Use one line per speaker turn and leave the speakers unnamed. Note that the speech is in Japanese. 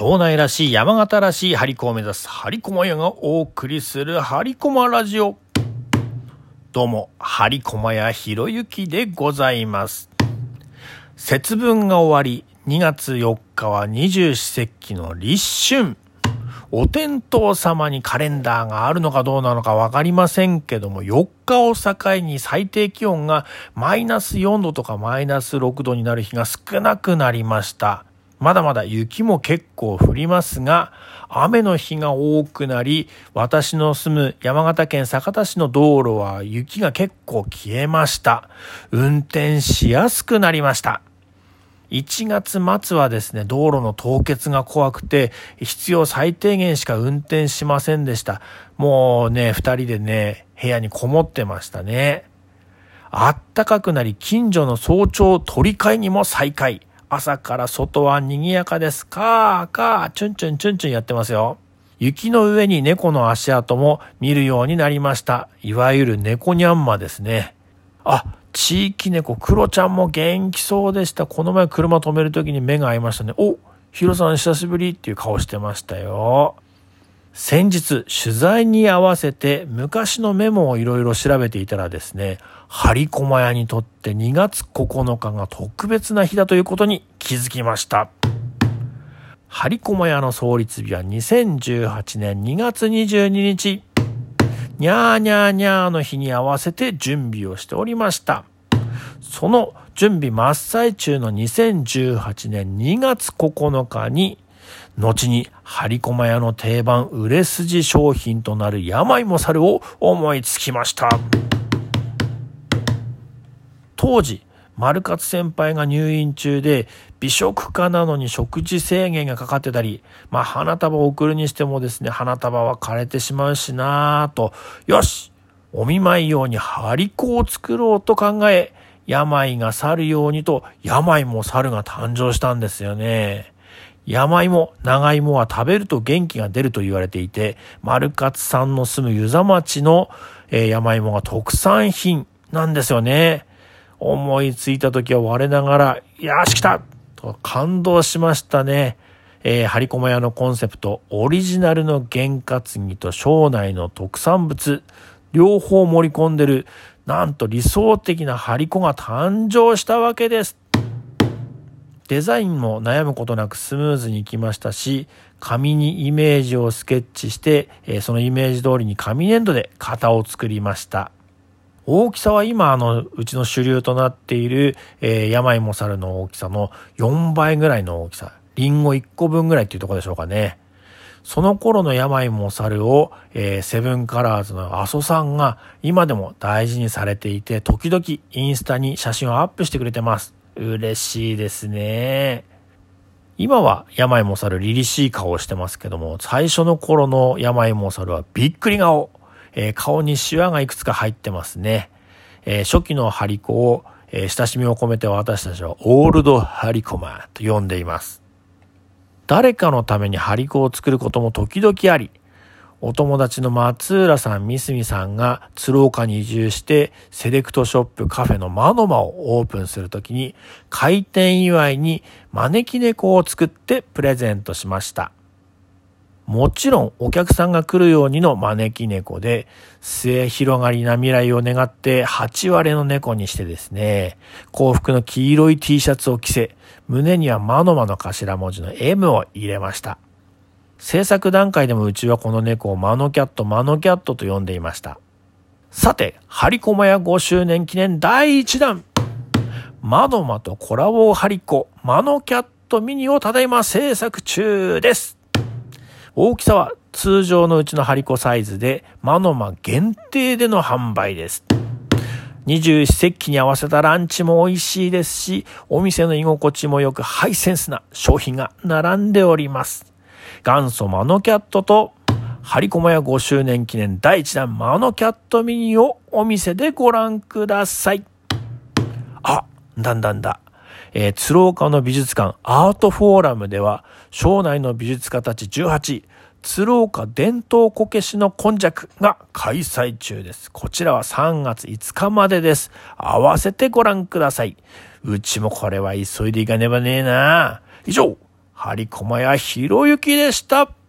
町内らしい山形らしい張り子を目指す張り駒屋がお送りする張り駒ラジオ。どうも、張り駒屋ひろゆきでございます。節分が終わり、2月4日は二十四節気の立春。お天道様にカレンダーがあるのかどうなのかわかりませんけども、4日を境に最低気温がマイナス4度とかマイナス6度になる日が少なくなりました。まだまだ雪も結構降りますが、雨の日が多くなり、私の住む山形県酒田市の道路は雪が結構消えました。運転しやすくなりました。1月末はですね、道路の凍結が怖くて、必要最低限しか運転しませんでした。もうね、二人でね、部屋にこもってましたね。あったかくなり、近所の早朝取り替えにも再開。朝から外は賑やかです。カーカー、チュンチュンチュンチュンやってますよ。雪の上に猫の足跡も見るようになりました。いわゆる猫にゃんまですね。あ、地域猫、クロちゃんも元気そうでした。この前車止めるときに目が合いましたね。お、ヒロさん久しぶりっていう顔してましたよ。先日、取材に合わせて昔のメモをいろいろ調べていたらですね、張り駒屋にとって2月9日が特別な日だということに気づきました。張り駒屋の創立日は2018年2月22日。にゃーにゃーにゃーの日に合わせて準備をしておりました。その準備真っ最中の2018年2月9日に、後に張り駒屋の定番売れ筋商品となる病も猿を思いつきました。当時、丸勝先輩が入院中で、美食家なのに食事制限がかかってたり、まあ花束を送るにしてもですね、花束は枯れてしまうしなぁと、よしお見舞い用に張り子を作ろうと考え、病が去るようにと、病も猿が誕生したんですよね。山芋、長芋は食べると元気が出ると言われていて、丸勝さんの住む湯沢町の、えー、山芋が特産品なんですよね。思いついた時は我ながら、よし来たと感動しましたね。えー、張駒屋のコンセプト、オリジナルの験担ぎと省内の特産物、両方盛り込んでる、なんと理想的な張り子が誕生したわけです。デザインも悩むことなくスムーズにいきましたし、紙にイメージをスケッチして、えそのイメージ通りに紙粘土で型を作りました。大きさは今、あの、うちの主流となっている、えー、山芋猿の大きさの4倍ぐらいの大きさ。リンゴ1個分ぐらいっていうとこでしょうかね。その頃の山芋猿を、えー、セブンカラーズの阿蘇さんが今でも大事にされていて、時々インスタに写真をアップしてくれてます。嬉しいですね。今は山芋猿凛々しい顔をしてますけども、最初の頃の山芋猿はびっくり顔。えー、顔にシワがいくつか入ってますね。えー、初期のハリコを、えー、親しみを込めて私たちはオールドハリコマンと呼んでいます。誰かのためにハリコを作ることも時々あり、お友達の松浦さん、三角さんが鶴岡に移住してセレクトショップカフェのマノマをオープンするときに開店祝いに招き猫を作ってプレゼントしました。もちろんお客さんが来るようにの招き猫で、末広がりな未来を願って8割の猫にしてですね、幸福の黄色い T シャツを着せ、胸にはマノマの頭文字の M を入れました。制作段階でもうちはこの猫をマノキャット、マノキャットと呼んでいました。さて、ハリコマ屋5周年記念第1弾マノマとコラボハリコ、マノキャットミニをただいま制作中です大きさは通常のうちのハリコサイズで、マノマ限定での販売です。二十四節気に合わせたランチも美味しいですし、お店の居心地も良くハイセンスな商品が並んでおります。元祖マノキャットと、ハリコマ屋5周年記念第1弾マノキャットミニをお店でご覧ください。あ、だんだんだ。えー、鶴岡の美術館アートフォーラムでは、省内の美術家たち18、鶴岡伝統こけしの今昔が開催中です。こちらは3月5日までです。合わせてご覧ください。うちもこれは急いでいかねばねえな。以上、はりこまやひろゆきでした。